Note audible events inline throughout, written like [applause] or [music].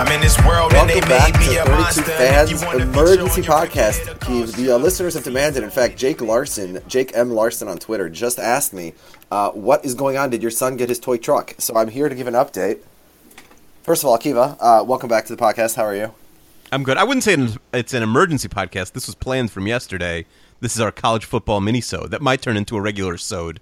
I'm in this world and they Welcome back made to me a 32 monster. Fans You wanna put Emergency Podcast. Keith. The uh, listeners have demanded. In fact, Jake Larson, Jake M. Larson on Twitter, just asked me, uh, "What is going on? Did your son get his toy truck?" So I'm here to give an update. First of all, Kiva, uh, welcome back to the podcast. How are you? I'm good. I wouldn't say it's an emergency podcast. This was planned from yesterday. This is our college football mini-sode that might turn into a regular sode,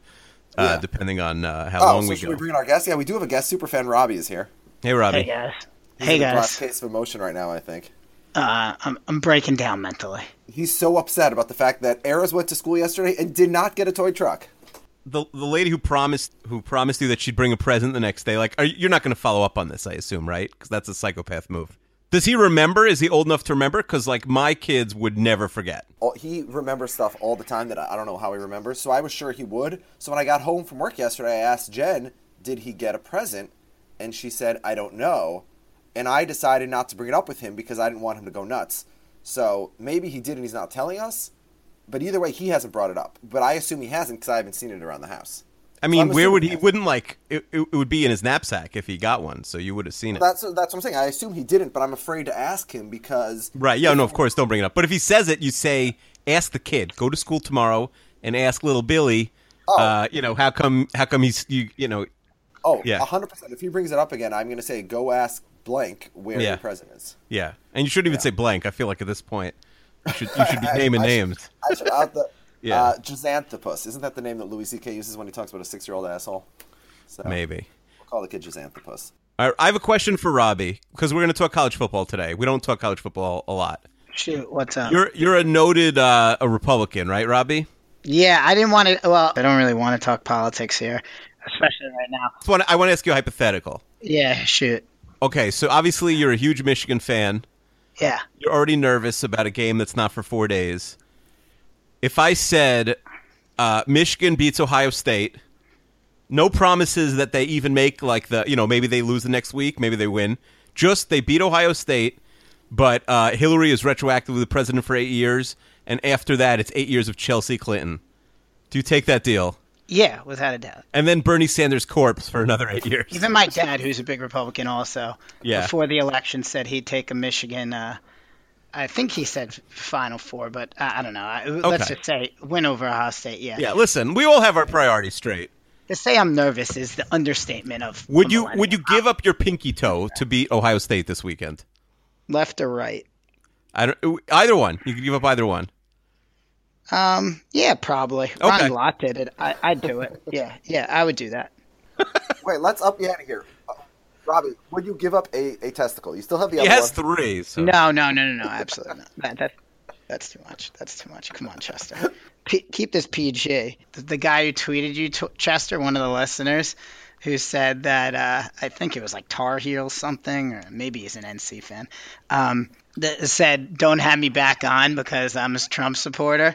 uh, Yeah. depending on uh, how Oh, long so we should go. we bring in our guest? Yeah, we do have a guest. Superfan Robbie is here. hey, Robbie. Hey guys. He's hey in a guys. case of emotion right now. I think Uh, I'm I'm breaking down mentally. he's so upset about the fact that Eras went to school yesterday and did not get a toy truck. The the lady who promised who promised you that she'd bring a present the next day. Like, are, you- you're not going to follow up on this, I assume, right? Because that's a psychopath move. Does he remember? Is he old enough to remember? Because like my kids would never forget. all- he remembers stuff all the time that I I don't know how he remembers. So I was sure he would. So when I got home from work yesterday, I asked Jen, "Did he get a present?" And she said, "I don't know." And I decided not to bring it up with him because I didn't want him to go nuts. So maybe he did and he's not telling us. But either way, he hasn't brought it up. But I assume he hasn't because I haven't seen it around the house. I mean, I'm where would he? Wouldn't like it, it? it would be in his knapsack if he got one, so you would have seen it. That's that's what I'm saying. I assume he didn't, but I'm afraid to ask him because Right. Yeah. No. Of course. Don't bring it up. But if he says it, you say, "Ask the kid. Go to school tomorrow and ask little Billy. Oh. Uh, you know how come? How come he's you? You know. oh, Yeah. hundred percent. If he brings it up again, I'm going to say, "Go ask blank where Yeah. your present is." Yeah. And you shouldn't even say blank. I feel like at this point, you should you should be [laughs] naming I should- names. I should out the [laughs] Yeah. uh, Jizanthapus. Isn't that the name that Louis C.K. uses when he talks about a six-year-old asshole? So Maybe. we'll call the kid Jizanthapus. All right, I have a question for Robbie because we're going to talk college football today. We don't talk college football a lot. Shoot, what's up? You're you're a noted uh, a Republican, right, Robbie? yeah, I didn't want to. Well, I don't really want to talk politics here, especially right now. Just I want to ask you a hypothetical. Yeah, shoot. Okay, so obviously you're a huge Michigan fan. Yeah. you're already nervous about a game that's not for four days. If I said uh, Michigan beats Ohio State, no promises that they even make like the you know maybe they lose the next week, maybe they win. Just they beat Ohio State, but uh, Hillary is retroactively the president for eight years, and after that it's eight years of Chelsea Clinton. Do you take that deal? Yeah, without a doubt. And then Bernie Sanders' corpse for another eight years. Even my dad, who's a big Republican, also Yeah. before the election said he'd take a Michigan. Uh, I think he said Final Four, but I, I don't know. I, Let's just say win over Ohio State. Yeah. Yeah, listen, we all have our priorities straight. To say I'm nervous is the understatement of. Would you would you give up your pinky toe to beat Ohio State this weekend? left or right? I don't. Either one. You could give up either one. Um, yeah, probably. Okay. Ron Lott did it. I, I'd do it. [laughs] Yeah, yeah, I would do that. Wait, let's up the ante here. Uh, Robbie, would you give up a, a testicle? You still have the He other has one. three. So. No, no, no, no, no, absolutely not. That, that, that's too much. That's too much. Come on, Chester. P- keep this PG. The, the guy who tweeted you, t- Chester, one of the listeners, who said that uh, I think it was like Tar Heels something, or maybe he's an NC fan. Um, that said, "Don't have me back on because I'm a Trump supporter."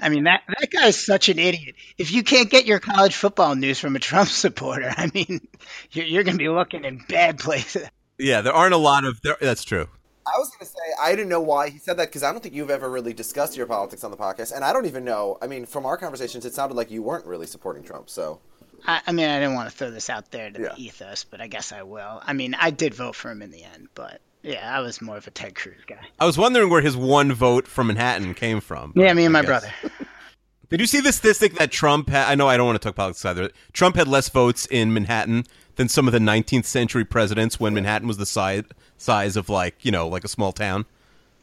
I mean that that guy is such an idiot. If you can't get your college football news from a Trump supporter, I mean, you're, you're going to be looking in bad places. Yeah, there aren't a lot of. There, that's true. I was going to say I didn't know why he said that because I don't think you've ever really discussed your politics on the podcast, and I don't even know. I mean, from our conversations, it sounded like you weren't really supporting Trump. So I, I mean, I didn't want to throw this out there to Yeah. the ethos, but I guess I will. I mean, I did vote for him in the end, but Yeah, I was more of a Ted Cruz guy. I was wondering where his one vote from Manhattan came from. Yeah, me and my brother. [laughs] Did you see the statistic that Trump had? I know I don't want to talk politics either. Trump had less votes in Manhattan than some of the 19th century presidents when Manhattan was the size size of like you know like a small town.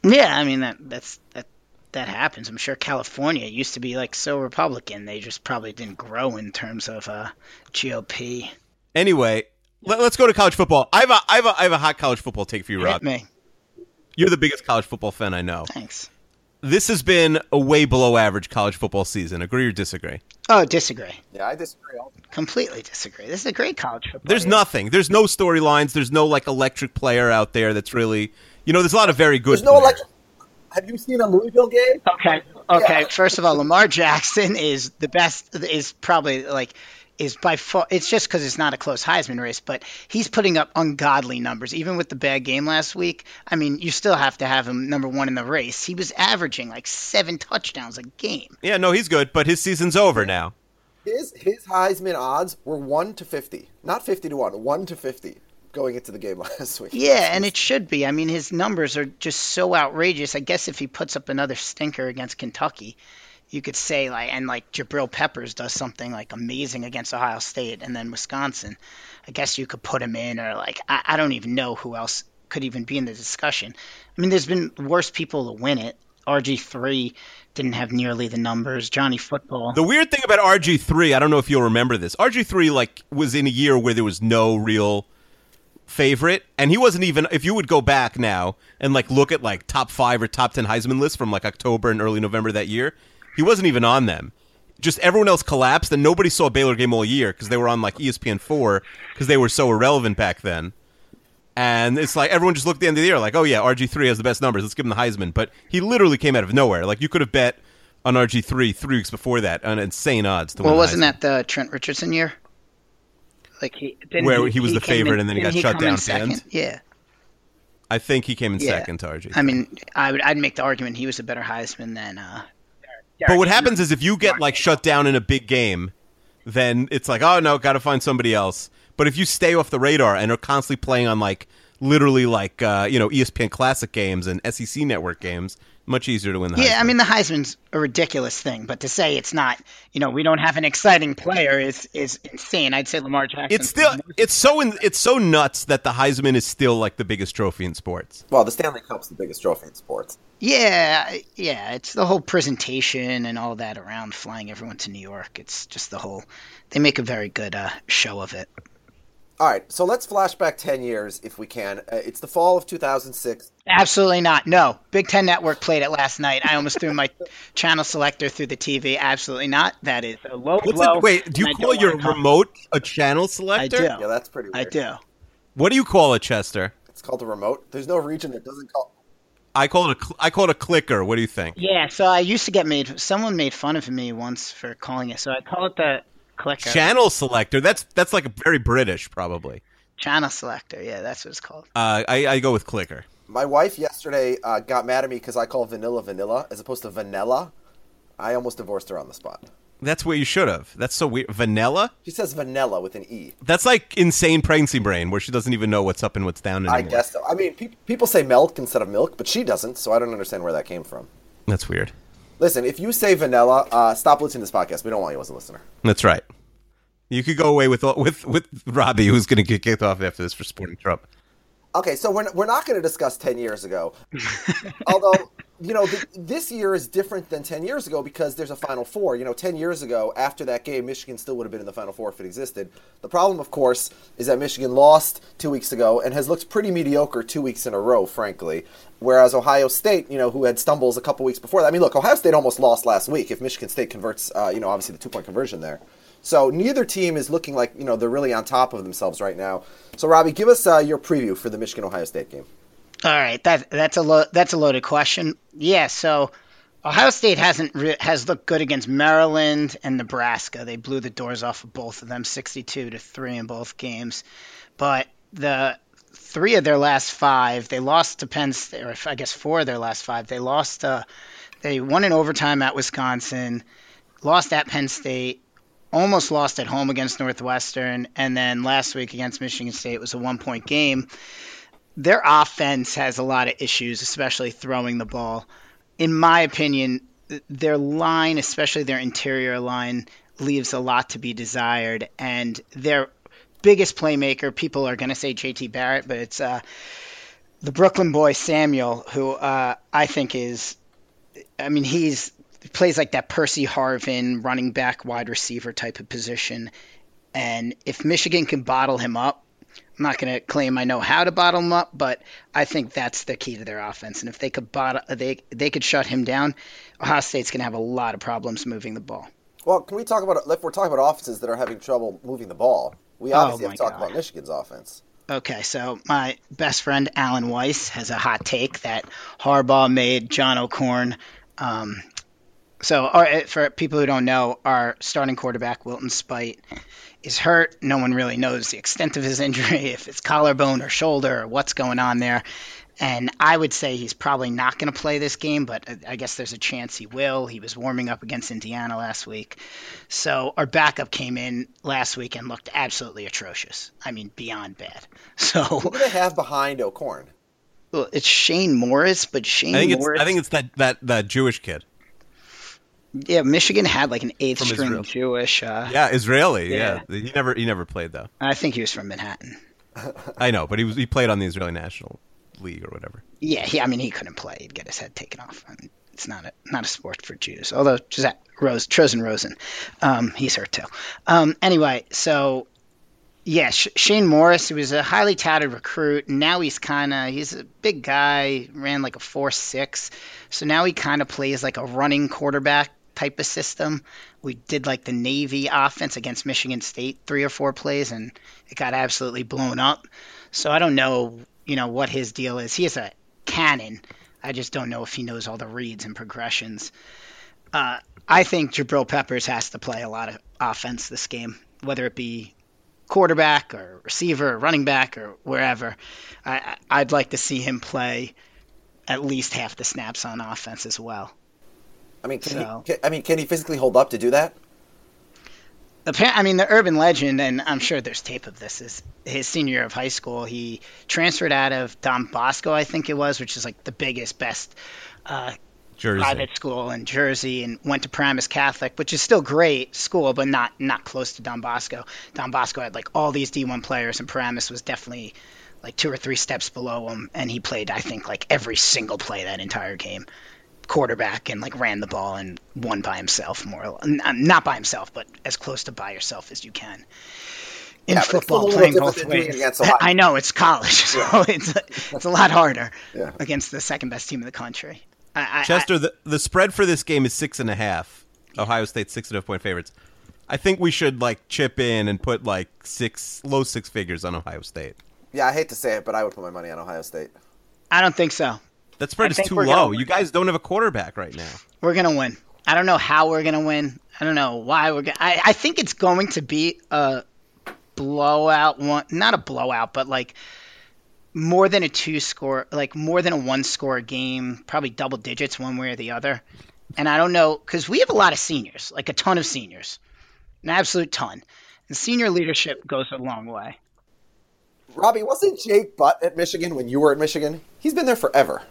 Yeah, I mean that that's that that happens. I'm sure California used to be like so Republican. They just probably didn't grow in terms of uh, GOP. Anyway, let, us go to college football. I have a I have a I have a hot college football take for you, Hit Rob. me. You're the biggest college football fan I know. Thanks. This has been a way below average college football season. Agree or disagree? Oh, disagree. Yeah, I disagree. all- Completely disagree. This is a great college football. There's year. nothing. There's no storylines. There's no like electric player out there that's really you know. There's a lot of very good. There's no players. electric. Have you seen a Louisville game? Okay. Okay. Yeah. First of all, Lamar Jackson is the best. Is probably like is by far. It's just because it's not a close Heisman race, but he's putting up ungodly numbers. Even with the bad game last week, I mean, you still have to have him number one in the race. He was averaging like seven touchdowns a game. Yeah, no, he's good, but his season's over now. His his Heisman odds were one to fifty, not fifty to one, one to fifty going into the game [laughs] last week. Yeah, and it should be. I mean, his numbers are just so outrageous. I guess if he puts up another stinker against Kentucky, you could say like, and like Jabril Peppers does something like amazing against Ohio State and then Wisconsin. I guess you could put him in, or like I, I don't even know who else could even be in the discussion. I mean, there's been worse people to win it. RG three didn't have nearly the numbers. Johnny Football. The weird thing about RG3, I don't know if you'll remember this. RG3 like was in a year where there was no real favorite, and he wasn't even. If you would go back now and like look at like top five or top ten Heisman lists from like October and early November that year, he wasn't even on them. Just everyone else collapsed, and nobody saw a Baylor game all year because they were on like ESPN four because they were so irrelevant back then. And it's like everyone just looked at the end of the year like, oh yeah, RG3 has the best numbers. Let's give him the Heisman. But he literally came out of nowhere. Like you could have bet on RG3 three weeks before that on insane odds to well, wasn't Heisman. that the Trent Richardson year? Like he didn't Where he was the favorite in- and then he got shut down at the end? second? Yeah. I think he came in Yeah. second to RG. I mean, I would I'd make the argument he was a better Heisman than. Uh, but what happens is if you get like shut down in a big game, then it's like, oh no, got to find somebody else. But if you stay off the radar and are constantly playing on like literally like uh, you know ESPN Classic games and SEC Network games, much easier to win the. Yeah, I mean the Heisman's a ridiculous thing, but to say it's not, you know, we don't have an exciting player is is insane. I'd say Lamar Jackson. it's still it's so in, it's so nuts that the Heisman is still like the biggest trophy in sports. Well, the Stanley Cup's the biggest trophy in sports. Yeah, yeah, it's the whole presentation and all that around flying everyone to New York. It's just the whole. They make a very good uh, show of it. All right, so let's flash back ten years if we can. Uh, it's the fall of 2006. Absolutely not. No, Big Ten Network played it last night. I almost threw my [laughs] channel selector through the TV. Absolutely not. That is a low What's blow. it, wait, do you call your remote a channel selector? I selector? do. Yeah, that's pretty Weird. I do. What do you call it, Chester? It's called a remote. There's no region that doesn't call. I call it a cl- I call it a clicker. What do you think? Yeah, so I used to get made. Someone made fun of me once for calling it. So I call it the clicker Channel selector. That's that's like a very British, probably. channel selector. Yeah, that's what it's called. Uh, I, I go with clicker. My wife yesterday uh, got mad at me because I call vanilla vanilla as opposed to vanilla. I almost divorced her on the spot. That's where you should have. That's so weird. Vanilla. She says vanilla with an e. That's like insane pregnancy brain, where she doesn't even know what's up and what's down anymore. I guess so. I mean, pe- people say milk instead of milk, but she doesn't, so I don't understand where that came from. That's weird. Listen, if you say vanilla, uh, stop listening to this podcast. We don't want you as a listener. That's right. You could go away with with with Robbie, who's going to get kicked off after this for supporting Trump. Okay, so we're, we're not going to discuss 10 years ago. [laughs] Although, you know, th- this year is different than 10 years ago because there's a Final Four. You know, 10 years ago, after that game, Michigan still would have been in the Final Four if it existed. The problem, of course, is that Michigan lost two weeks ago and has looked pretty mediocre two weeks in a row, frankly. Whereas Ohio State, you know, who had stumbles a couple weeks before that. I mean, look, Ohio State almost lost last week if Michigan State converts, uh, you know, obviously the two point conversion there. So neither team is looking like, you know, they're really on top of themselves right now. So, Robbie, give us uh, your preview for the Michigan Ohio State game. All right, that that's a lo- that's a loaded question. Yeah, so Ohio State hasn't re- has looked good against Maryland and Nebraska. They blew the doors off of both of them, 62 to three in both games. But the three of their last five, they lost to Penn State, or I guess four of their last five. They lost. Uh, they won in overtime at Wisconsin, lost at Penn State, almost lost at home against Northwestern, and then last week against Michigan State was a one point game their offense has a lot of issues, especially throwing the ball. In my opinion, their line, especially their interior line, leaves a lot to be desired. And their biggest playmaker, people are going to say JT Barrett, but it's uh, the Brooklyn boy Samuel, who uh, I think is, I mean, he's he plays like that Percy Harvin running back wide receiver type of position. And if Michigan can bottle him up, I'm not going to claim I know how to bottle him up, but I think that's the key to their offense. And if they could bottle, they they could shut him down, Ohio State's going to have a lot of problems moving the ball. Well, can we talk about if we're talking about offenses that are having trouble moving the ball? We obviously Oh, have to talk God. about Michigan's offense. Okay, so my best friend Alan Weiss has a hot take that Harbaugh made John O'Korn. Um, so, our, for people who don't know, our starting quarterback Wilton Speight is hurt. No one really knows the extent of his injury, [laughs] if it's collarbone or shoulder or what's going on there. And I would say he's probably not going to play this game, but I- I guess there's a chance he will. He was warming up against Indiana last week. So our backup came in last week and looked absolutely atrocious. I mean, beyond bad. [laughs] So Who do they have behind O'Korn? well, it's Shane Morris, but Shane I think it's Morris. I think it's that that that Jewish kid. Yeah, Michigan had like an eighth string Israel. Jewish. Uh, Yeah, Israeli. Yeah. Yeah. he never he never played though. I think he was from Manhattan. I know, but he was he played on the Israeli national league or whatever. Yeah, he, I mean, he couldn't play. He'd get his head taken off. I mean, it's not a not a sport for Jews. Although Jose- Rose, Chosen Rosen, um, he's hurt too. Um, anyway, so yeah, Sh- Shane Morris, who was a highly touted recruit, now he's kind of he's a big guy, ran like a four six, so now he kind of plays like a running quarterback type of system. We did like the Navy offense against Michigan State three or four plays, and it got absolutely blown up. So I don't know, you know, what his deal is. He is a cannon. I just don't know if he knows all the reads and progressions. Uh, I think Jabril Peppers has to play a lot of offense this game, whether it be quarterback or receiver or running back or wherever. I, I'd like to see him play at least half the snaps on offense as well. I mean, can So- he? Can, I mean, can he physically hold up to do that? Appa- I mean, the urban legend, and I'm sure there's tape of this, is his senior year of high school. He transferred out of Don Bosco, I think it was, which is like the biggest, best uh, Jersey. private school in Jersey, and went to Paramus Catholic, which is still great school, but not not close to Don Bosco. Don Bosco had like all these D1 players, and Paramus was definitely like two or three steps below him, and he played, I think, like every single play that entire game quarterback and like ran the ball and won by himself more uh, not by himself but as close to by yourself as you can in Yeah, but it's still a football playing different both than doing it ways [laughs] i know it's college [laughs] so it's it's a lot harder [laughs] Yeah. against the second best team in the country I, I, Chester, the, the spread for this game is six and a half. Ohio State six and a half point favorites. I think we should like chip in and put like six low six figures on Ohio State. Yeah, I hate to say it, but I would put my money on Ohio State. I, I don't think so That spread I is too low. You guys don't have a quarterback right now. we're gonna win i don't know how we're gonna win i don't know why we're gonna I, I think it's going to be a blowout one not a blowout but like more than a two score like more than a one score game probably double digits one way or the other and i don't know because we have a lot of seniors like a ton of seniors an absolute ton and senior leadership goes a long way Robbie, wasn't Jake Butt at Michigan when you were at Michigan? He's been there forever.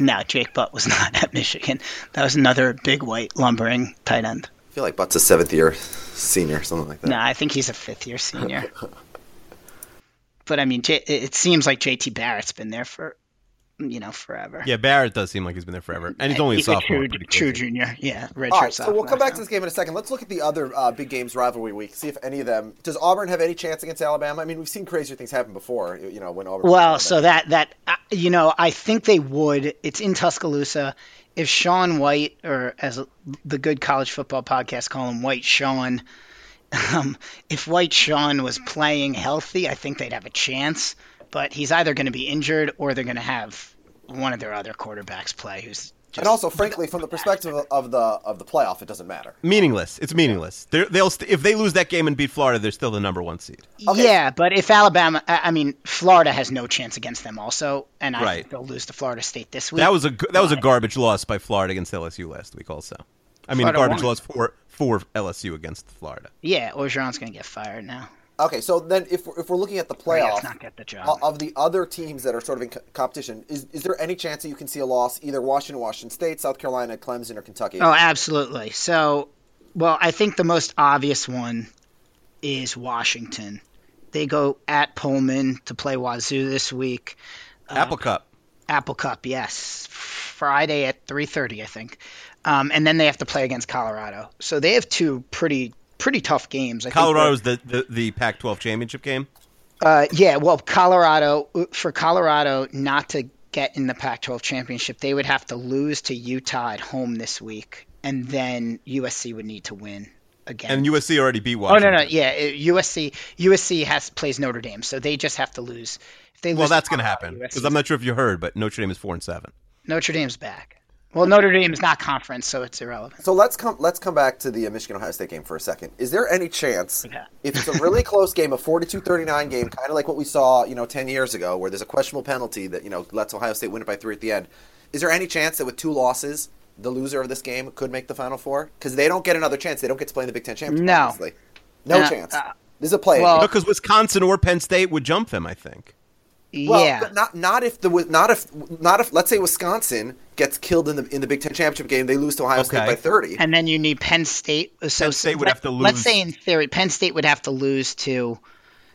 No jake butt was [laughs] not at michigan that was another big white lumbering tight end I feel like Butt's a seventh year senior, something like that. No, I think he's a fifth year senior. [laughs] but I mean, it seems like JT Barrett's been there for, you know, forever. Yeah, Barrett does seem like he's been there forever, and he's only he's a sophomore. true, true junior. Yeah, redshirt All right, so we'll come back to this game in a second. Let's look at the other uh, big games rivalry week. See if any of them. Does Auburn have any chance against Alabama? I mean, we've seen crazier things happen before. You you know, when Auburn. Well, so that that uh, you know, I think they would. It's in Tuscaloosa. If Sean White, or as the good college football podcast call him, White Sean, [laughs] um, if White Sean was playing healthy, I think they'd have a chance. But he's either going to be injured or they're going to have one of their other quarterbacks play, who's just and also, frankly, from the perspective of- of the of the playoff, it doesn't matter. Meaningless. It's meaningless. They're, they'll st- if they lose that game and beat Florida, they're still the number one seed. Okay. Yeah, but if Alabama, I I mean, Florida has no chance against them also, and I Right. think they'll lose to Florida State this week. That was a g- that was a garbage loss by Florida against LSU last week. Also, I mean, a Florida garbage won. loss for for LSU against Florida. yeah, Orgeron's going to get fired now. Okay, so then if we're, if we're looking at the Or, playoffs not get the job. of the other teams that are sort of in co- competition, is is there any chance that you can see a loss either Washington, Washington State, South Carolina, Clemson, or Kentucky? Oh, absolutely. So, well, I think the most obvious one is Washington. They go at Pullman to play Wazoo this week. Apple Cup. Apple Cup, yes, Friday at 3:30, I think. Um, and then they have to play against Colorado. So they have two pretty pretty tough games. I think Colorado's the, the, the Pac-12 championship game. Uh, yeah, well, Colorado for Colorado not to get in the Pac-12 championship, they would have to lose to Utah at home this week, and then USC would need to win again. And USC already beat oh Washington. no, no, yeah, USC USC has plays Notre Dame, so they just have to lose. If they Well, that's going to happen because I'm not sure if you heard, but Notre Dame is four and seven. Notre Dame's back. Well, Notre Dame is not conference, so it's irrelevant. So let's come let's come back to the uh, Michigan Ohio State game for a second. Is there any chance Okay. if it's a really close game, a 42-39 game, kind of like what we saw, you know, 10 years ago where there's a questionable penalty that, you know, lets Ohio State win it by 3 at the end. Is there any chance that with two losses, the loser of this game could make the final four? Cuz they don't get another chance. They don't get to play in the Big 10 championship No. obviously. No Uh, chance. uh, this is a play. well- Because Wisconsin or Penn State would jump them, I think. Well, yeah, but not not if the not if not if let's say Wisconsin gets killed in the in the Big Ten championship game, they lose to Ohio State by thirty. and then you need Penn State. So Penn State would let- have to lose. Let's say in theory, Penn State would have to lose to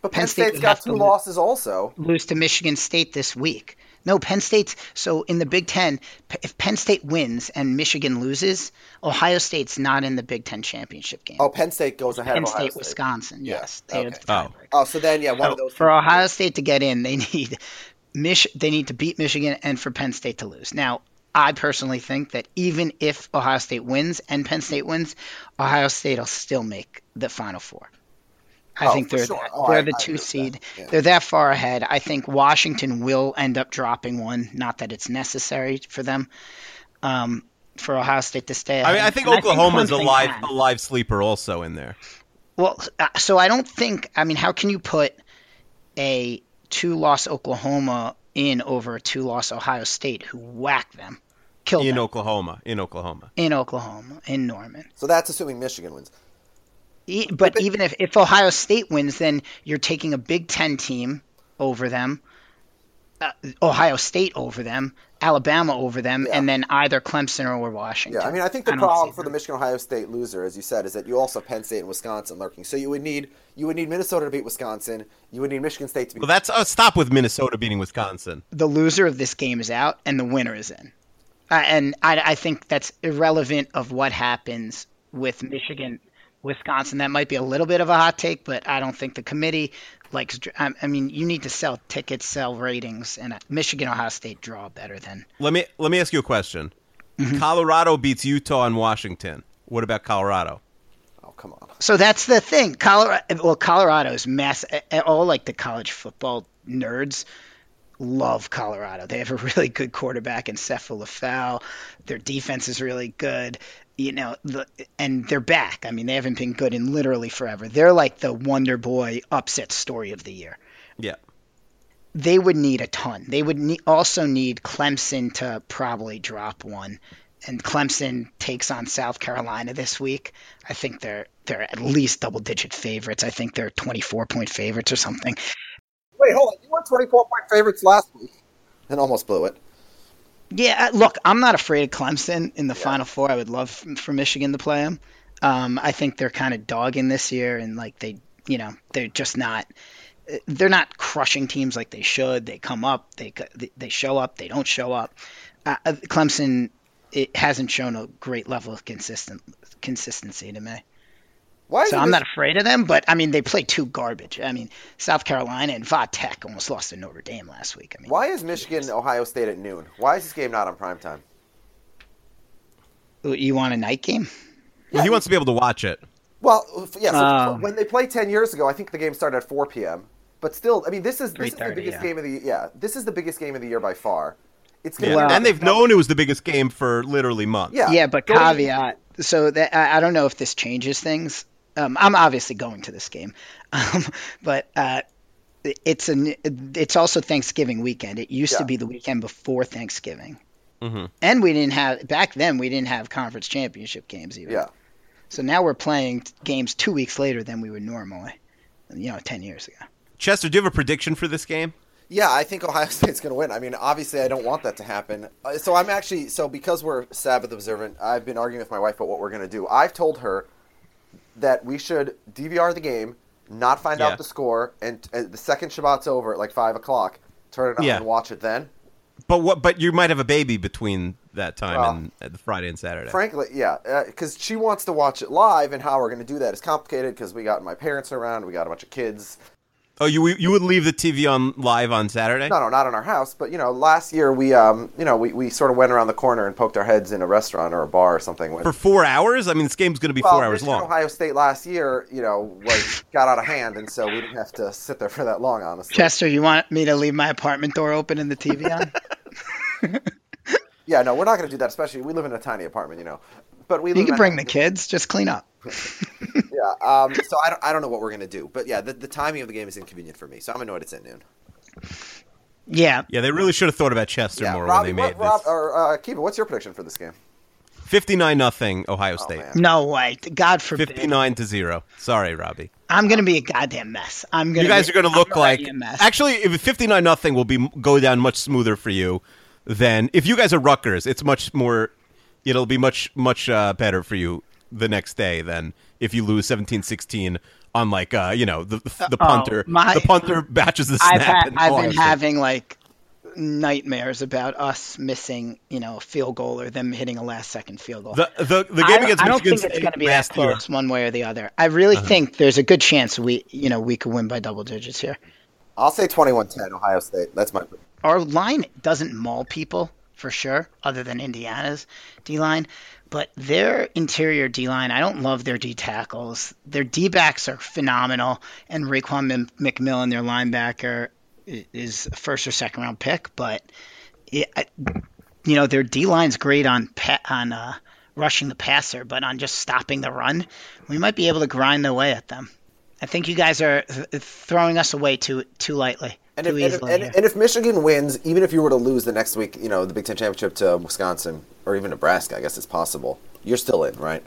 but Penn Penn, State State's would got two losses also. lose to Michigan State this week. No, Penn State's so in the Big Ten. If Penn State wins and Michigan loses, Ohio State's not in the Big Ten championship game. Oh, Penn State goes ahead Penn of Ohio State, State. Wisconsin. Yeah, Yes, they okay. Oh. Oh, so then yeah, one So of those. for Ohio State to get in, they need Mich- they need to beat Michigan and for Penn State to lose. Now, I personally think that even if Ohio State wins and Penn State wins, Ohio State will still make the Final Four. I Oh, think they're sure. Oh, they're I- the I two agree with that. seed. Yeah. They're that far ahead. I think Washington will end up dropping one. Not that it's necessary for them. Um, for Ohio State to stay ahead. I mean, I think And Oklahoma's a live can. a live sleeper also in there. Well, uh, so I don't think. I mean, how can you put a two-loss Oklahoma in over a two-loss Ohio State, who whacked them, killed In them Oklahoma, in Oklahoma. in Oklahoma, in Norman? So that's assuming Michigan wins. E- But even if, if Ohio State wins, then you're taking a Big Ten team over them, uh, Ohio State over them, Alabama over them, Yeah. and then either Clemson or Washington. Yeah, I mean, I think the don't problem see for the. Michigan Ohio State loser, as you said, is that you also have Penn State and Wisconsin lurking. So you would need you would need Minnesota to beat Wisconsin. You would need Michigan State to beat. Well, that's uh, stop with Minnesota beating Wisconsin. the loser of this game is out and the winner is in. Uh, and I, I think that's irrelevant of what happens with Michigan, Wisconsin. That might be a little bit of a hot take, but I don't think the committee likes. I, I mean, you need to sell tickets, sell ratings, and uh, Michigan, Ohio State draw better than. Let me let me ask you a question. Mm-hmm. Colorado beats Utah and Washington. What about Colorado? oh, come on. So that's the thing. Colorado, well, Colorado's mass. All like the college football nerds love Colorado. They have a really good quarterback in Sefo Liufau. Their defense is really good. You know, the, and they're back. I mean, they haven't been good in literally forever. They're like the Wonder Boy upset story of the year. Yeah. They would need a ton. They would ne- also need Clemson to probably drop one. And Clemson takes on South Carolina this week. I think they're they're at least double digit favorites. I think they're 24 point favorites or something. Wait, hold on. You were twenty four point favorites last week, and almost blew it. Yeah, uh, look, I'm not afraid of Clemson in the Final Four. I would love for Michigan to play them. Um, I think they're kind of dogging this year, and like they, you know, they're just not. They're not crushing teams like they should. They come up, they they show up, they don't show up. Uh, uh, Clemson, it hasn't shown a great level of consistent consistency to me. Why? Is So I'm Mich- not afraid of them, but I mean they play two garbage. I mean South Carolina and Va Tech almost lost to Notre Dame last week. I mean Why is Michigan Ohio State at noon? Why is this game not on prime time? you want a night game? Well, he wants to be able to watch it. Well, f- yeah. So Oh. when they played ten years ago, I think the game started at four p.m. But still, I mean, this is this is the biggest yeah. game of the yeah. This is the biggest game of the year by far. It's gonna Yeah. Well- and they've known it was the biggest game for literally months. yeah Yeah, but caveat. So that I, I don't know if this changes things. Um, I'm obviously going to this game, [laughs] um, but uh, it's an it's also Thanksgiving weekend. It used Yeah. to be the weekend before Thanksgiving, Mhm. and we didn't have back then. We didn't have conference championship games either. Yeah. So now we're playing games two weeks later than we would normally. you know, 10 years ago. Chester, do you have a prediction for this game? Yeah, I think Ohio [laughs] State's going to win. I mean, obviously, I don't want that to happen. Uh, So I'm actually so because we're Sabbath observant. I've been arguing with my wife about what we're going to do. I've told her that we should DVR the game, not find Yeah. out the score, and uh, the second Shabbat's over at like five o'clock, turn it on Yeah. and watch it then. But what? But you might have a baby between that time Well, and uh, the Friday and Saturday. Frankly, yeah, because she wants to watch it live, and how we're going to do that is complicated because we got my parents around, we got a bunch of kids. Oh, you you would leave the TV on live on Saturday? No, no, not in our house, but you know, last year we, um, you know, we, we sort of went around the corner and poked our heads in a restaurant or a bar or something. When, For four hours? I mean, this game's going to be well, four hours long. Ohio State last year, you know, was got out of hand, and so we didn't have to sit there for that long, honestly. Chester, you want me to leave my apartment door open and the TV on? [laughs] [laughs] Yeah, no, we're not going to do that. Especially we live in a tiny apartment, you know. But we you live can in- bring the kids, just clean up. Yeah. Um, so I don't, I don't know what we're going to do, but yeah, the, the timing of the game is inconvenient for me. So I'm annoyed it's at noon. Yeah, yeah, they really should have thought about Chester Yeah, more Robbie, when they made what, Rob, this. or uh, Kiva, what's your prediction for this game? Fifty-nine nothing Ohio State. man. no way. God forbid. Fifty-nine to zero. Sorry, Robbie. I'm gonna be a goddamn mess. I'm gonna. You guys be, are going to look like a mess. actually, if fifty-nine nothing will be go down much smoother for you than if you guys are Rutgers. It's much more. It'll be much much uh, better for you the next day than if you lose 17-16 on like uh, you know the the, the Oh, punter my- the punter batches the snap. I've had, and I've been having like nightmares about us missing, you know, a field goal or them hitting a last second field goal. the the, the game don't, against I don't Michigan think it's going to be that last year. Uh-huh. close one way or the other. I really think there's a good chance we, you know, we could win by double digits here. I'll say 21-10 Ohio State. That's my. Our line doesn't maul people for sure, other than Indiana's D line. But their interior D line, I don't love their D tackles. Their D backs are phenomenal, and Mc- McMillan, their linebacker, is a first or second round pick. But it, I- you know their D line's great on pa- on uh, rushing the passer, but on just stopping the run, we might be able to grind away at them. I think you guys are th- throwing us away too too lightly, And if, and, if, and, if Michigan wins, even if you were to lose the next week, you know, the Big Ten championship to Wisconsin or even Nebraska, I guess it's possible. You're still in, right?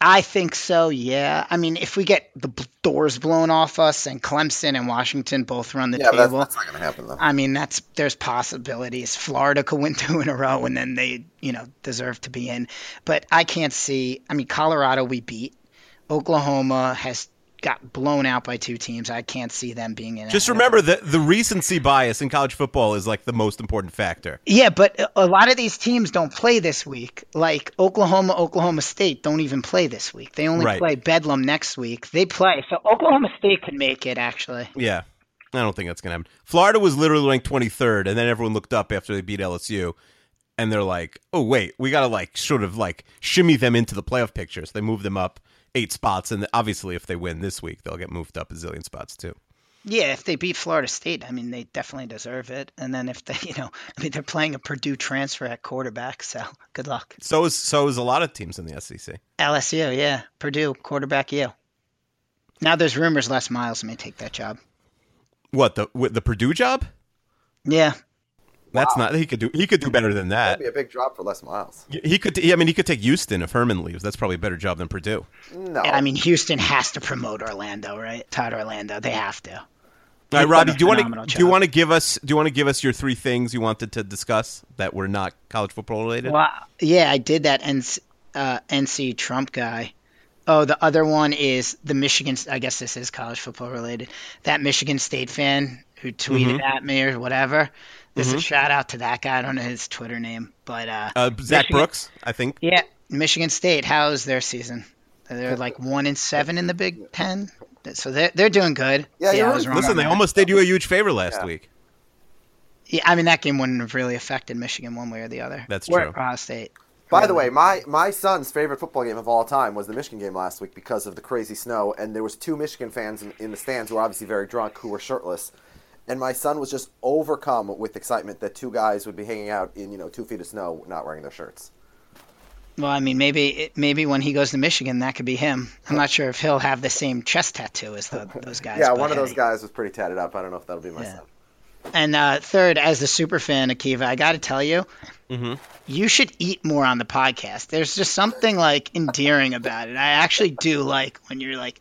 I think so. Yeah. I mean, if we get the doors blown off us and Clemson and Washington both run the Yeah, but that's, table, that's not going to happen though. I mean, that's there's possibilities. Florida could win [laughs] two in a row, and then they, you know, deserve to be in. But I can't see. I mean, Colorado we beat. Oklahoma has got blown out by two teams. I can't see them being in. Just remember that the recency bias in college football is like the most important factor. Yeah, but a- lot of these teams don't play this week. Like Oklahoma, Oklahoma State don't even play this week. They only Right. play Bedlam next week. They play. So Oklahoma State could make it actually. Yeah. I don't think that's going to happen. Florida was literally ranked 23rd, and then everyone looked up after they beat LSU, and they're like, oh, wait, we got to, like, sort of, like, shimmy them into the playoff picture. So they move them up eight spots, and obviously if they win this week, they'll get moved up a zillion spots, too. Yeah, if they beat Florida State, I mean, they definitely deserve it. And then if they, [laughs] you know, I mean, they're playing a Purdue transfer at quarterback, so [laughs] good luck. So is, so is a lot of teams in the SEC. LSU, yeah, Purdue quarterback, you. Now there's rumors Les Miles may take that job. What, the the Purdue job? Yeah, That's not, he could do, he could do better than that. That'd be a big drop for Les Miles. He could, I mean, he could take Houston if Herman leaves. That's probably a better job than Purdue. No, I mean, Houston has to promote Orlando, right? Todd Orlando, they have to. All right, Robbie, do you want to do you want to give us do you want to give us your three things you wanted to discuss that were not college football related? Well, yeah, I did that NC, uh, NC Trump guy. Oh, the other one is the Michigan. I guess this is college football related. That Michigan State fan who tweeted Mm-hmm. at me or whatever. This is a shout out to that guy. I don't know his Twitter name, but uh, Uh, Zach Michigan- Brooks, I think. Yeah, Michigan State. How's their season? They're like one and seven in the Big Ten, so they're they're doing good. Yeah, you're I was wrong. Listen, they that. almost did you a huge favor last Yeah. week. Yeah, I mean that game wouldn't have really affected Michigan one way or the other. That's Or true. Ohio State. By the way, my, my son's favorite football game of all time was the Michigan game last week because of the crazy snow, and there was two Michigan fans in, in the stands who were obviously very drunk who were shirtless, and my son was just overcome with excitement that two guys would be hanging out in you know two feet of snow not wearing their shirts. Well, I mean, maybe maybe when he goes to Michigan, that could be him. I'm not sure if he'll have the same chest tattoo as the, those guys. yeah, one of those hey. guys was pretty tatted up. I don't know if that'll be my Yeah. son. And uh, third, as the super fan, Akiva, I got to tell you, Mm-hmm. you should eat more on the podcast. There's just something like endearing about it. I actually do like when you're like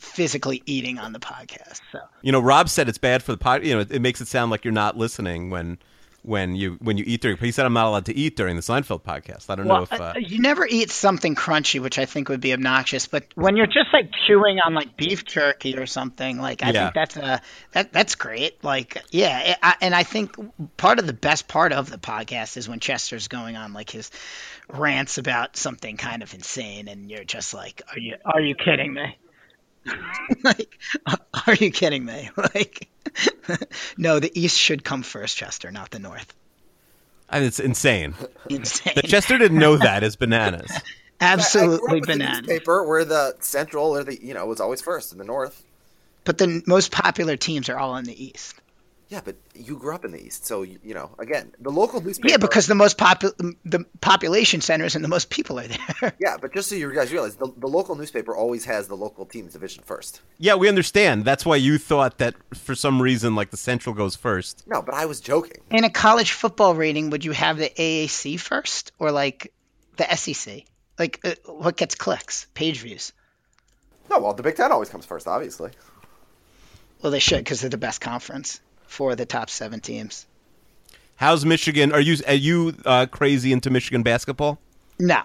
physically eating on the podcast. So You know, Rob said it's bad for the pod. You know, it, it makes it sound like you're not listening when when you when you eat during. But he said I'm not allowed to eat during the Seinfeld podcast. I don't know if. Uh, uh, you never eat something crunchy, which I think would be obnoxious. But when you're just like chewing on like beef jerky or something, like I Yeah. think that's a that that's great. Like yeah, I, and I think part of the best part of the podcast is when Chester's going on like his rants about something kind of insane, and you're just like, are you are you kidding me? [laughs] like, are you kidding me? [laughs] Like, [laughs] no, the East should come first, Chester, not the North. and it's insane. Insane, That Chester didn't know that is bananas. I grew absolutely up with bananas. newspaper where the Central or the you know was always first in the North. But the most popular teams are all in the East. Yeah, but you grew up in the East, so you, you know. Again, the local newspaper. Yeah, because the most popu- the population centers and the most people are there. [laughs] Yeah, but just so you guys realize, the, the local newspaper always has the local team's division first. Yeah, we understand. That's why you thought that for some reason, like the Central goes first. No, but I was joking. in a college football rating, would you have the AAC first or like the SEC? Like uh, what gets clicks, page views? No, well, the Big Ten always comes first, obviously. Well, they should because they're the best conference for the top seven teams. How's Michigan? Are you are you uh, crazy into Michigan basketball? No.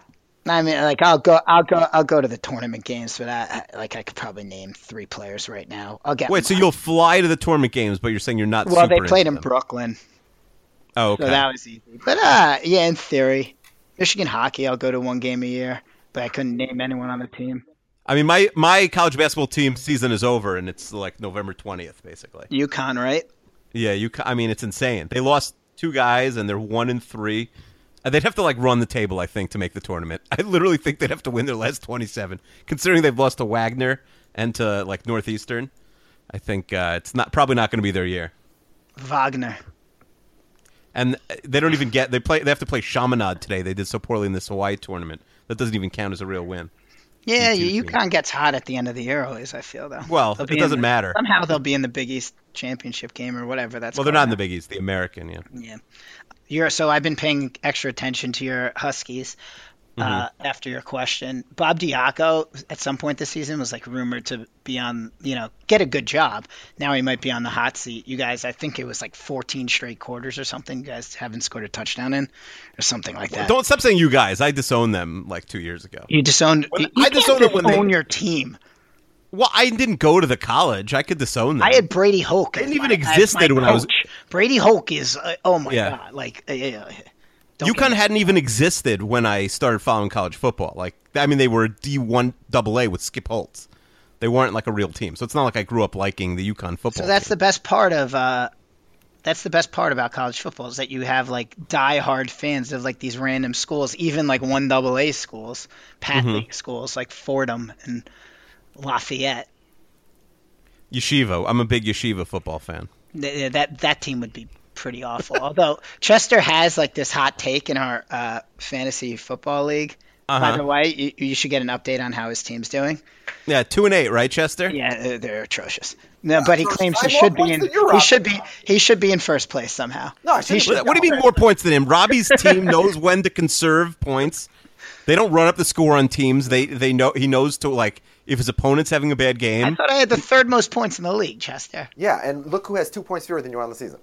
I mean, like I'll go, I'll go, I'll go to the tournament games, but I, like I could probably name three players right now. I'll get. Wait, so you'll fly to the tournament games, but you're saying you're not. Well, they played in them. Brooklyn, Oh, okay. so that was easy. But uh, yeah, in theory, Michigan hockey, I'll go to one game a year, but I couldn't name anyone on the team. I mean, my my college basketball team season is over, and it's like November twentieth, basically. UConn, right? Yeah, you. I mean, it's insane. They lost two guys, and they're one and three. Uh, They'd have to like run the table, I think, to make the tournament. [laughs] I literally think they'd have to win their last twenty-seven, considering they've lost to Wagner and to like Northeastern. I think uh, it's not probably not going to be their year. Wagner. And uh, they don't even get they play. They have to play Chaminade today. They did so poorly in this Hawaii tournament that doesn't even count as a real win. Yeah. UConn gets hot at the end of the year always. I feel though. Well, it doesn't the- matter. Somehow they'll be in the Big East championship game or whatever. That's Well, they're not in the Big East, the American. Yeah. Yeah, you're so I've been paying extra attention to your Huskies. Uh, Mm-hmm. after your question, Bob Diaco at some point this season was like rumored to be on, you know, get a good job. Now he might be on the hot seat. You guys, I think it was like 14 straight quarters or something. You guys haven't scored a touchdown in, or something like that. Don't stop saying you guys. I disowned them like two years ago. you disowned. When- you I disowned them when they- disown your team. Well, I didn't go to the college. I could disown them. I had Brady Hoke. They didn't even my- existed when I was- Brady Hoke is. Uh, oh my Yeah. god! Like, uh, uh, UConn hadn't even existed when I started following college football. Like, I mean, they were D one double A with Skip Holtz. They weren't like a real team, so it's not like I grew up liking the UConn football. So that's team. the best part of. Uh, that's the best part about college football is that you have like diehard fans of like these random schools, even like one double A schools, Pat Mm-hmm. League schools like Fordham and Lafayette. yeshiva. I'm a big yeshiva football fan. Th- That that team would be pretty awful. Although Chester has like this hot take in our uh, fantasy football league. By Uh-huh. the way, you, you should get an update on how his team's doing. Yeah, two and eight, right, Chester? Yeah, they're, they're atrocious. No, but he claims he should be in. He should be. He should be in first place somehow. No, I He shouldn't. What, what do you mean more points than him? Robbie's team knows when to conserve points. They don't run up the score on teams. They they know he knows to like if his opponent's having a bad game. I thought I had the third most points in the league, Chester. Yeah, and look who has two points fewer than you on the season.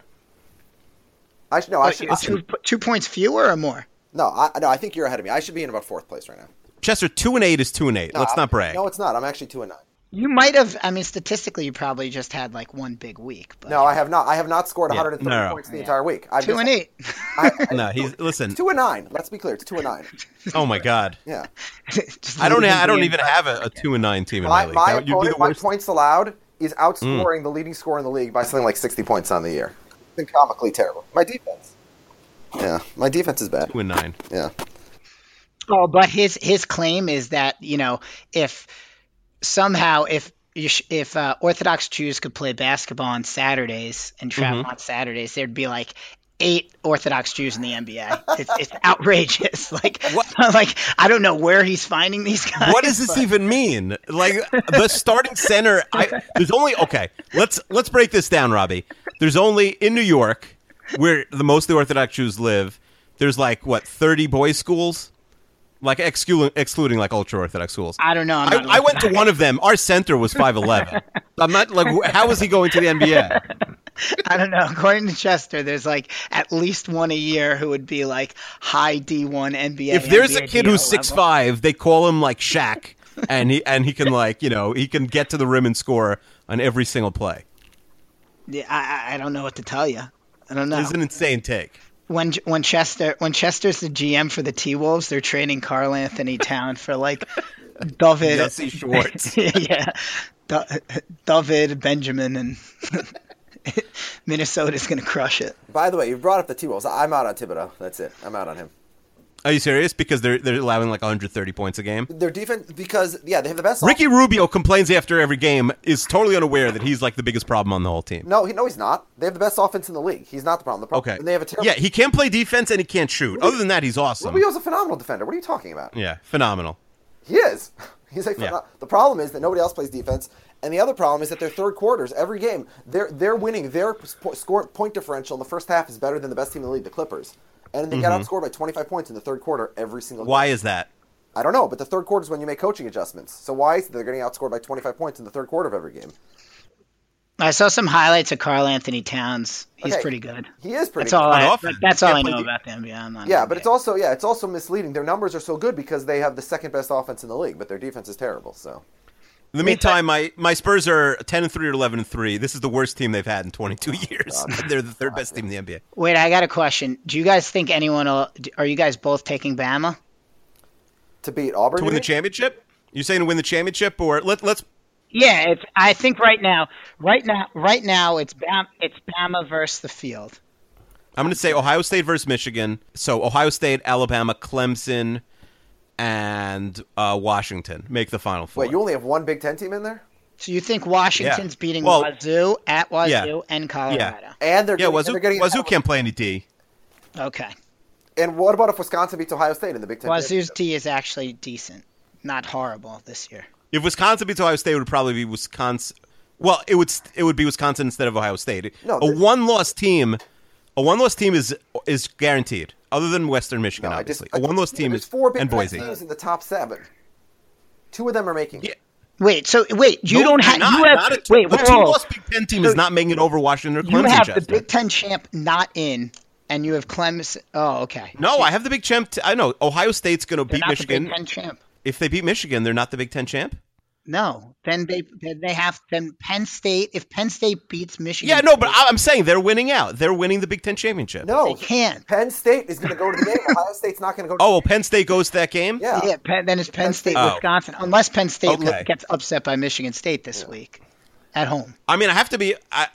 I should no. I should. I- two, two points fewer or more. no, I, no. I think you're ahead of me. I should be in about fourth place right now. Chester, two and eight is two and eight. No, Let's I- not brag. No, it's not. I'm actually two and nine. You might have. I mean, statistically, you probably just had like one big week. But No, I have not. I have not scored Yeah, 130 no, no. points the entire week. I've two just- and eight. [laughs] I, no, he's [laughs] listen. two and nine. Let's be clear. It's two and nine. [laughs] Oh my god, Yeah. I don't. leaving Ha- I don't even have a, a two and nine team in My, my, league. my That would- you'd be opponent, my points allowed, is mm. outscoring the leading scorer in the league by something like 60 points on the year. It's been comically terrible. My defense. Yeah, my defense is bad. Two and nine. Yeah. Oh, but his his claim is that you know if somehow if if uh, Orthodox Jews could play basketball on Saturdays and travel on Saturdays, there'd be like eight Orthodox Jews in the NBA. It's, it's [laughs] outrageous. [laughs] Like, [laughs] like I don't know where he's finding these guys. What does this but- even mean? Like the starting center. I, there's only okay. Let's let's break this down, Robbie. There's only in New York, where the most of the Orthodox Jews live. There's like what 30 boys' schools. like excluding excluding like ultra orthodox schools. I don't know. I'm I, went to one of them. Our center was five eleven. I'm not like how is he going to the NBA? I don't know. According to Chester, there's like at least one a year who would be like high D1 NBA. If there's a NBA kid who's level. six five, they call him like Shaq, and he and he can like you know he can get to the rim and score on every single play. Yeah, I, I- I don't know what to tell you. I don't know. It's an insane take. when when Chester when Chester's the GM for the T Wolves, they're trading Karl Anthony Town for like [laughs] David Jesse Schwartz. [laughs] yeah, Da- David Benjamin and [laughs] Minnesota's gonna crush it. By the way, you brought up the T Wolves. I'm out on Thibodeau. That's it. I'm out on him. Are you serious? Because they're they're allowing like 130 points a game. Their defense, because yeah, they have the best. Ricky Rubio complains after every game, is totally unaware that he's like the biggest problem on the whole team. No, he, no, he's not. They have the best offense in the league. He's not the problem. The problem Okay. and they have a terrible. Yeah, he can't play defense and he can't shoot. Other than that, he's awesome. Rubio's a phenomenal defender. What are you talking about? Yeah, phenomenal. He is. [laughs] He's a Yeah. The problem is that nobody else plays defense, and the other problem is that their third quarters every game they're they're winning. Their score point differential in the first half is better than the best team in the league, the Clippers, and they got outscored by 25 points in the third quarter every single. Mm-hmm. Why game. is that? I don't know, but the third quarter is when you make coaching adjustments. So why is it they're getting outscored by 25 points in the third quarter of every game? I saw some highlights of Karl Anthony Towns. He's Okay. pretty good. He is pretty. That's all. good. I, offense. that's all I know de- about the NBA. I'm not Yeah, but NBA. it's also yeah, it's also misleading. Their numbers are so good because they have the second best offense in the league, but their defense is terrible. So In the meantime, my, my Spurs are 10 and 3 or 11 and 3. This is the worst team they've had in 22 years. [laughs] They're the third best team in the NBA. Wait, I got a question. Do you guys think anyone? Will, are you guys both taking Bama? to beat Auburn, To win the championship? You saying to win the championship or let let's Yeah, it's. I think right now, right now, right now, it's Bama. It's Bama versus the field. I'm going to say Ohio State versus Michigan. So Ohio State, Alabama, Clemson, and uh, Washington make the final four. Wait, you only have one Big Ten team in there, So you think Washington's Yeah. beating Well, Wazoo at Wazoo yeah. and Colorado? and they're yeah, getting, Wazoo, they're getting Wazoo can't play any D. Okay. And what about if Wisconsin beats Ohio State in the Big Ten? Wazoo's championship? D is actually decent, not horrible this year. If Wisconsin beats Ohio State, it would probably be Wisconsin. Well, it would it would be Wisconsin instead of Ohio State. No, a one loss team, a one loss team is is guaranteed. Other than Western Michigan, No, I just- obviously, I- a one loss team There's is four Big and Ten Boise. teams in the top seven. Two of them are making. it. Yeah. Wait, so wait, you No, don't have not. you have Not a- wait, the two loss Big Ten team So is not making it over Washington or You Clemson. have the Big Ten champ not in, and you have Clemson. Oh, okay. No, I have the Big Champ. T- I know Ohio State's going to beat not Michigan. the Big Ten champ. If they beat Michigan, they're not the Big Ten champ. No, then they then they have then Penn State. If Penn State beats Michigan, Yeah, no, but I- I'm saying they're winning out. They're winning the Big Ten championship. No, they can't. Penn State is going to go to the game. Ohio State's not going to go. To Oh, well, Penn State goes to that game. yeah. Yeah, Penn, then it's Penn State, Oh. Wisconsin, unless Penn State lo- Okay. gets upset by Michigan State this week at home. I mean, I have to be. I,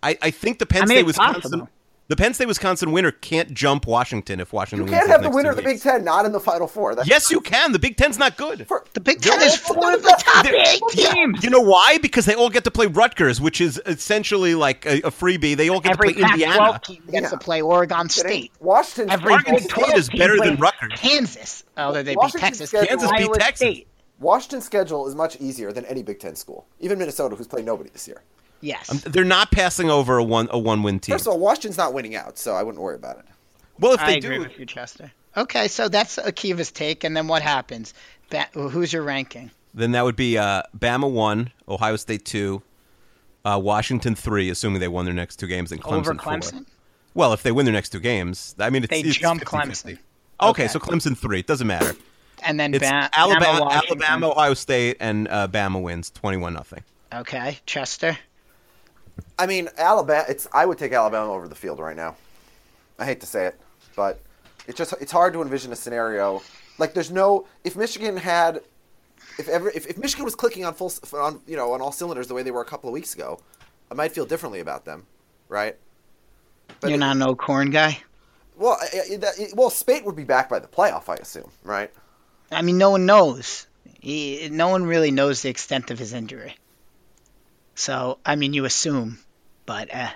I, I think the Penn I mean, State it's Wisconsin, possible. The Penn State Wisconsin winner can't jump Washington if Washington. Wins. You can't wins have the winner of the Big. Ten not in the Final Four. That's Yes, you can. The Big Ten's not good. For, The Big Ten is all- four of the top eight teams. You know why? Because they all get to play Rutgers, which is essentially like a, a freebie. They all get Every to play Indiana. Pac-12 team gets Yeah. to play Oregon State. Washington. Every Oregon Big State 12 is better than Rutgers. Kansas. Oh, they beat Washington's Texas. schedule- Kansas beat Texas. State. Washington's schedule is much easier than any Big Ten school. Even Minnesota, who's played nobody this year. Yes. They're not passing over a one a one win team. First of all, Washington's not winning out, so I wouldn't worry about it. well, if they I they agree do, with you, Chester. Okay, so that's Akiva's take, and then what happens? Ba- who's your ranking? then that would be uh, Bama one, Ohio State two, uh, Washington three, assuming they won their next two games, and Clemson Over four. Clemson? Well, if they win their next two games, I mean, it's, They it's jump 50-50. Clemson. Okay, Okay. so Clemson three. It doesn't matter. And then It's ba- Alabama, Bama, Alabama, Ohio State, and uh, Bama wins twenty one nothing. Okay, Chester. I mean, Alabama. It's I would take Alabama over the field right now. I hate to say it, but it's just it's hard to envision a scenario like there's no if Michigan had if ever if, if Michigan was clicking on full on you know on all cylinders the way they were a couple of weeks ago, I might feel differently about them, right? But You're it- not no corn guy. well. I- I- it- well, Speight would be back by the playoff, I assume, right? I mean, no one knows. He, no one really knows the extent of his injury. So, I mean, you assume, but eh,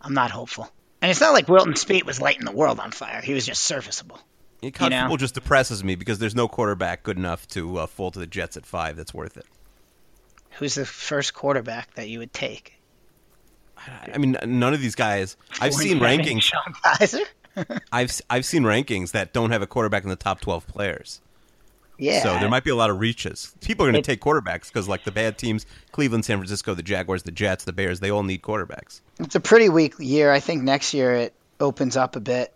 I'm not hopeful. And it's not like Wilton Speight was lighting the world on fire. He was just serviceable. College know? football just depresses me because there's no quarterback good enough to uh, fall to the Jets at five. That's worth it. Who's the first quarterback that you would take? I mean, none of these guys. I've seen rankings. Sean Kaiser? [laughs] I've I've seen rankings that don't have a quarterback in the top twelve players. Yeah. So there might be a lot of reaches. People are going to take quarterbacks because, like the bad teams, Cleveland, San Francisco, the Jaguars, the Jets, the Bears, they all need quarterbacks. It's a pretty weak year. I think next year it opens up a bit.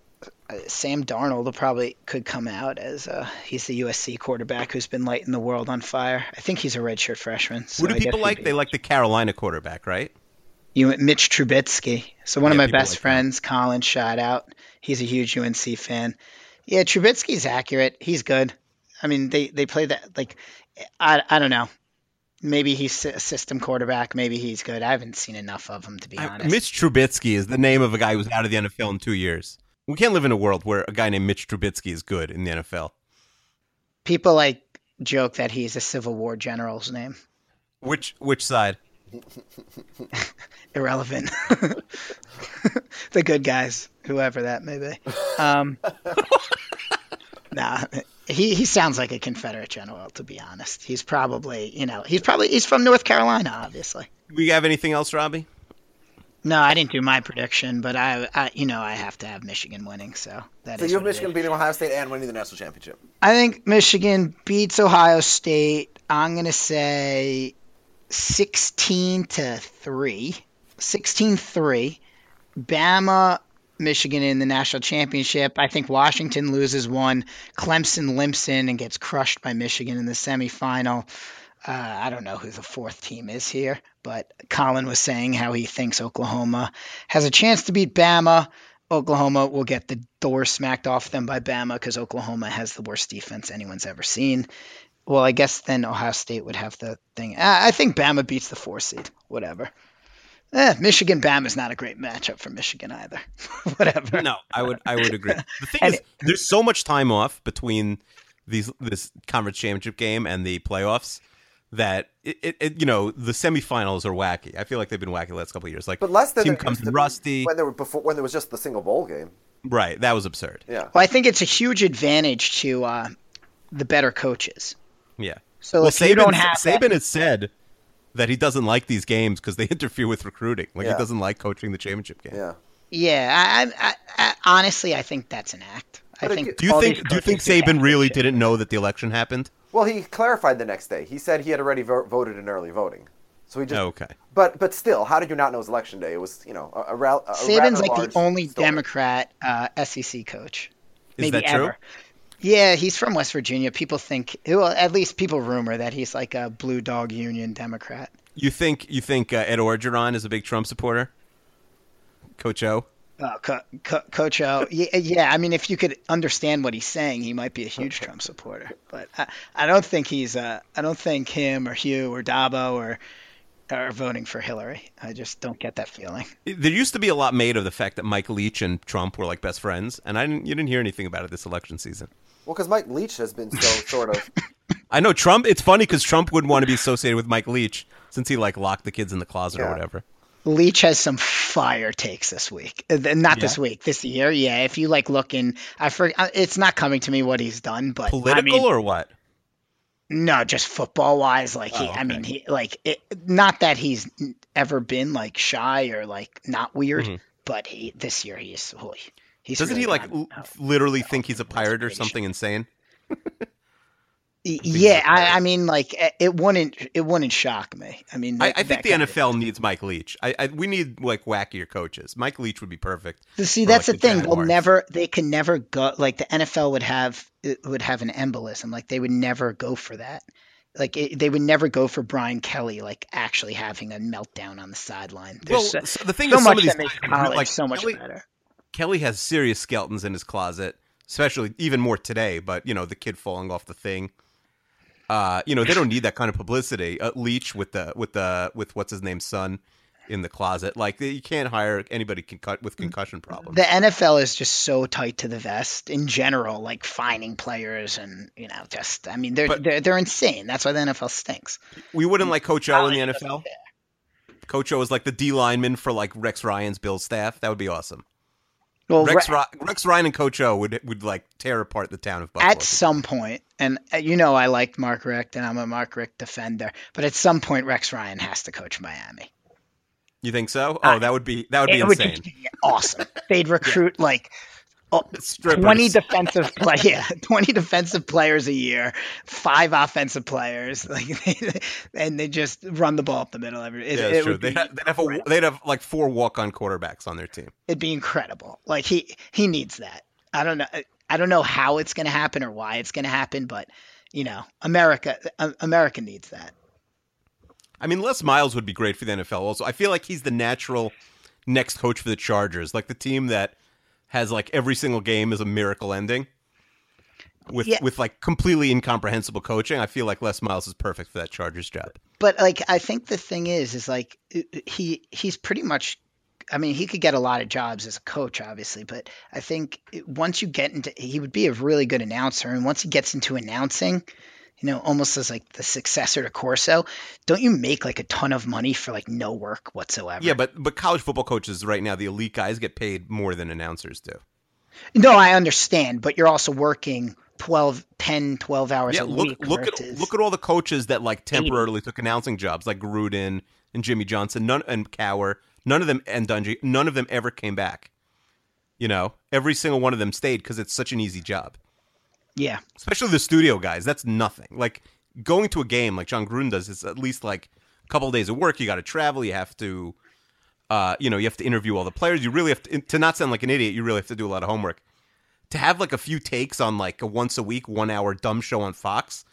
Uh, Sam Darnold will probably could come out as uh, he's the USC quarterback who's been lighting the world on fire. I think he's a redshirt freshman. So Who do I people like? be- They like the Carolina quarterback, right? You Mitch Trubisky. So one of my best like that. friends, Colin, shout out. He's a huge UNC fan. Yeah, Trubisky's accurate. He's good. I mean, they they play that like I I don't know. Maybe he's a system quarterback. Maybe he's good. I haven't seen enough of him to be I- honest. Mitch Trubisky is the name of a guy who's out of the NFL in two years. We can't live in a world where a guy named Mitch Trubisky is good in the NFL. People like joke that he's a Civil War general's name. Which which side? [laughs] Irrelevant. [laughs] the good guys, whoever that may be. Um, [laughs] nah, he he sounds like a Confederate general. To be honest, he's probably you know he's probably he's from North Carolina, obviously. We have anything else, Robbie? No, I didn't do my prediction, but I, I you know I have to have Michigan winning, so that So is you have Michigan beating Ohio State and winning the national championship. I think Michigan beats Ohio State. I'm going to say 16 to 3. 16 3. Bama, Michigan in the national championship. I think Washington loses one. Clemson limps in and gets crushed by Michigan in the semifinal. Uh, I don't know who the fourth team is here, but Colin was saying how he thinks Oklahoma has a chance to beat Bama. Oklahoma will get the door smacked off them by Bama because Oklahoma has the worst defense anyone's ever seen. Well, I guess then Ohio State would have the thing. I I think Bama beats the four seed. Whatever. Eh, Michigan Bama is not a great matchup for Michigan either. [laughs] Whatever. No, I would I would agree. The thing And- is, there's so much time off between these this conference championship game and the playoffs that it, it, it you know the semifinals are wacky. I feel like they've been wacky the last couple of years. Like, But less than team comes used to in be rusty. when there were before when there was just the single bowl game. Right, that was absurd. Yeah. Well, I think it's a huge advantage to uh, the better coaches. Yeah. So well, if you don't have Saban that- has said that he doesn't like these games because they [laughs] interfere with recruiting. Like Yeah. he doesn't like coaching the championship game. Yeah. Yeah, I, I, I, I honestly, I think that's an act. I But think. Do you think Do you think Saban really didn't know that the election happened? Well, he clarified the next day. He said he had already vo- voted in early voting. So he just. Okay. But but still, how did you not know it was election day? It was you know a, a, a Saban's like large the only story. Democrat uh, SEC coach. Is maybe that true? Yeah, he's from West Virginia. People think, well, at least people rumor that he's like a blue dog union Democrat. You think you think uh, Ed Orgeron is a big Trump supporter? Coach O. Uh, Co- Co- Coach O, [laughs] yeah, yeah. I mean, if you could understand what he's saying, he might be a huge Trump supporter. But I, I don't think he's. Uh, I don't think him or Hugh or Dabo or are voting for Hillary. I just don't get that feeling. There used to be a lot made of the fact that Mike Leach and Trump were like best friends, and I didn't. You didn't hear anything about it this election season. Well, because Mike Leach has been so sort of. [laughs] I know Trump. It's funny because Trump wouldn't want to be associated with Mike Leach since he like locked the kids in the closet or whatever. Leach has some fire takes this week. Uh, th- Not this Yeah? week, this year. Yeah, if you like looking, I for, uh, it's not coming to me what he's done, but Political I mean, or what? no, just football wise. Like he, Oh, I mean, he like it, not that he's ever been like shy or like not weird, but he this year he's holy. He's. Doesn't really he like l- literally think he's a pirate or something insane? Yeah, I, I mean, like it- it wouldn't it wouldn't shock me. I mean, I, that- I think the NFL needs Mike Leach. I, I we need like wackier coaches. Mike Leach would be perfect. See, that's like, the the thing. They'll never. They can never go. Like the NFL would have it would have an embolism. Like they would never go for that. Like it, they would never go for Brian Kelly. Like actually having a meltdown on the sideline. Well, so, so the thing so is, much that makes college like so much Kelly, better. Kelly has serious skeletons in his closet, especially even more today. But you know, the kid falling off the thing. Uh, you know, they don't need that kind of publicity. Uh, Leach with the with the with what's his name's son in the closet. Like you can't hire anybody concu- with concussion problems. The NFL is just so tight to the vest in general, like fining players and you know, just I mean, they're But- they're, they're insane. That's why the NFL stinks. we wouldn't like Coach O in the NFL. Coach O is like the D lineman for like Rex Ryan's Bill staff. That would be awesome. Well, Rex, Re- Rex Ryan and Coach O would would like tear apart the town of Buffalo. at some point, and uh, you know I liked Mark Richt, and I'm a Mark Richt defender, but at some point Rex Ryan has to coach Miami. you think so? Oh, that would be that would be it would insane. just be awesome. They'd [laughs] recruit like oh, Strippers. 20 defensive play [laughs] yeah 20 defensive players a year five offensive players [laughs] like and they just run the ball up the middle every it, Yeah, it true. They'd have, they'd, have a, they'd have like four walk-on quarterbacks on their team. it'd be incredible like he he needs that i don't know i don't know how it's going to happen or why it's going to happen but you know america uh, america needs that I mean, Les Miles would be great for the NFL. Also, I feel like he's the natural next coach for the Chargers, like the team that has like every single game is a miracle ending. With Yeah. with like completely incomprehensible coaching, I feel like Les Miles is perfect for that Chargers job. but like i think the thing is is like he he's pretty much i mean he could get a lot of jobs as a coach obviously but i think once you get into he would be a really good announcer and once he gets into announcing you know almost as like the successor to corso don't you make like a ton of money for like no work whatsoever Yeah, but but college football coaches right now, the elite guys get paid more than announcers do. no i understand but you're also working 12 10 12 hours Yeah, a look week look at look at all the coaches that like temporarily took announcing jobs, like Gruden and Jimmy Johnson, none and Cowher. None of them and Dungy, none of them ever came back. You know, every single one of them stayed because it's such an easy job. Yeah Especially the studio guys, that's nothing. Like going to a game like Jon Gruden does is at least like a couple of days of work. You got to travel. You have to, uh, you know, you have to interview all the players. You really have to, to not sound like an idiot. You really have to do a lot of homework. To have like a few takes on like a once a week, one hour dumb show on Fox,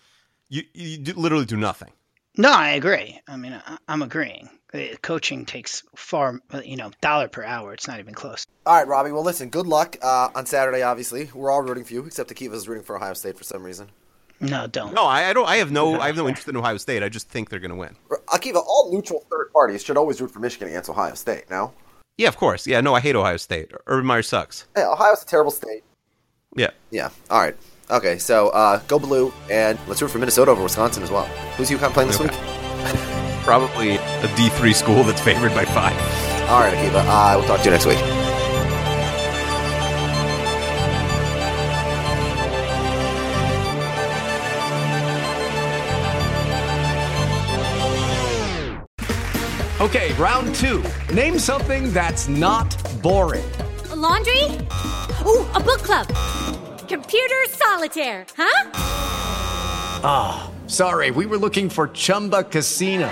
you you literally do nothing. No, I agree. I mean, I, I'm agreeing. Uh, Coaching takes far, uh, you know, dollar per hour. It's not even close. All right, Robbie. Well, listen. Good luck uh, on Saturday. Obviously, we're all rooting for you, except akiva's rooting for Ohio State for some reason. No, don't. No, I, I don't. I have no. I have no interest in Ohio State. I just think they're going to win. Akiva, all neutral third parties should always root for Michigan against Ohio State. No, Yeah, of course. Yeah, no, I hate Ohio State. Urban Meyer sucks. yeah, Ohio's a terrible state. Yeah. Yeah. All right. Okay. So uh, go blue, and let's root for Minnesota over Wisconsin as well. Who's UConn playing this Okay. week? [laughs] Probably a D three school that's favored by five. All right, Akiva. Uh, we'll talk to you next week. Okay, round two. Name something that's not boring. A laundry? Ooh, a book club. Computer solitaire, huh? Ah, sorry, we were looking for Chumba Casino.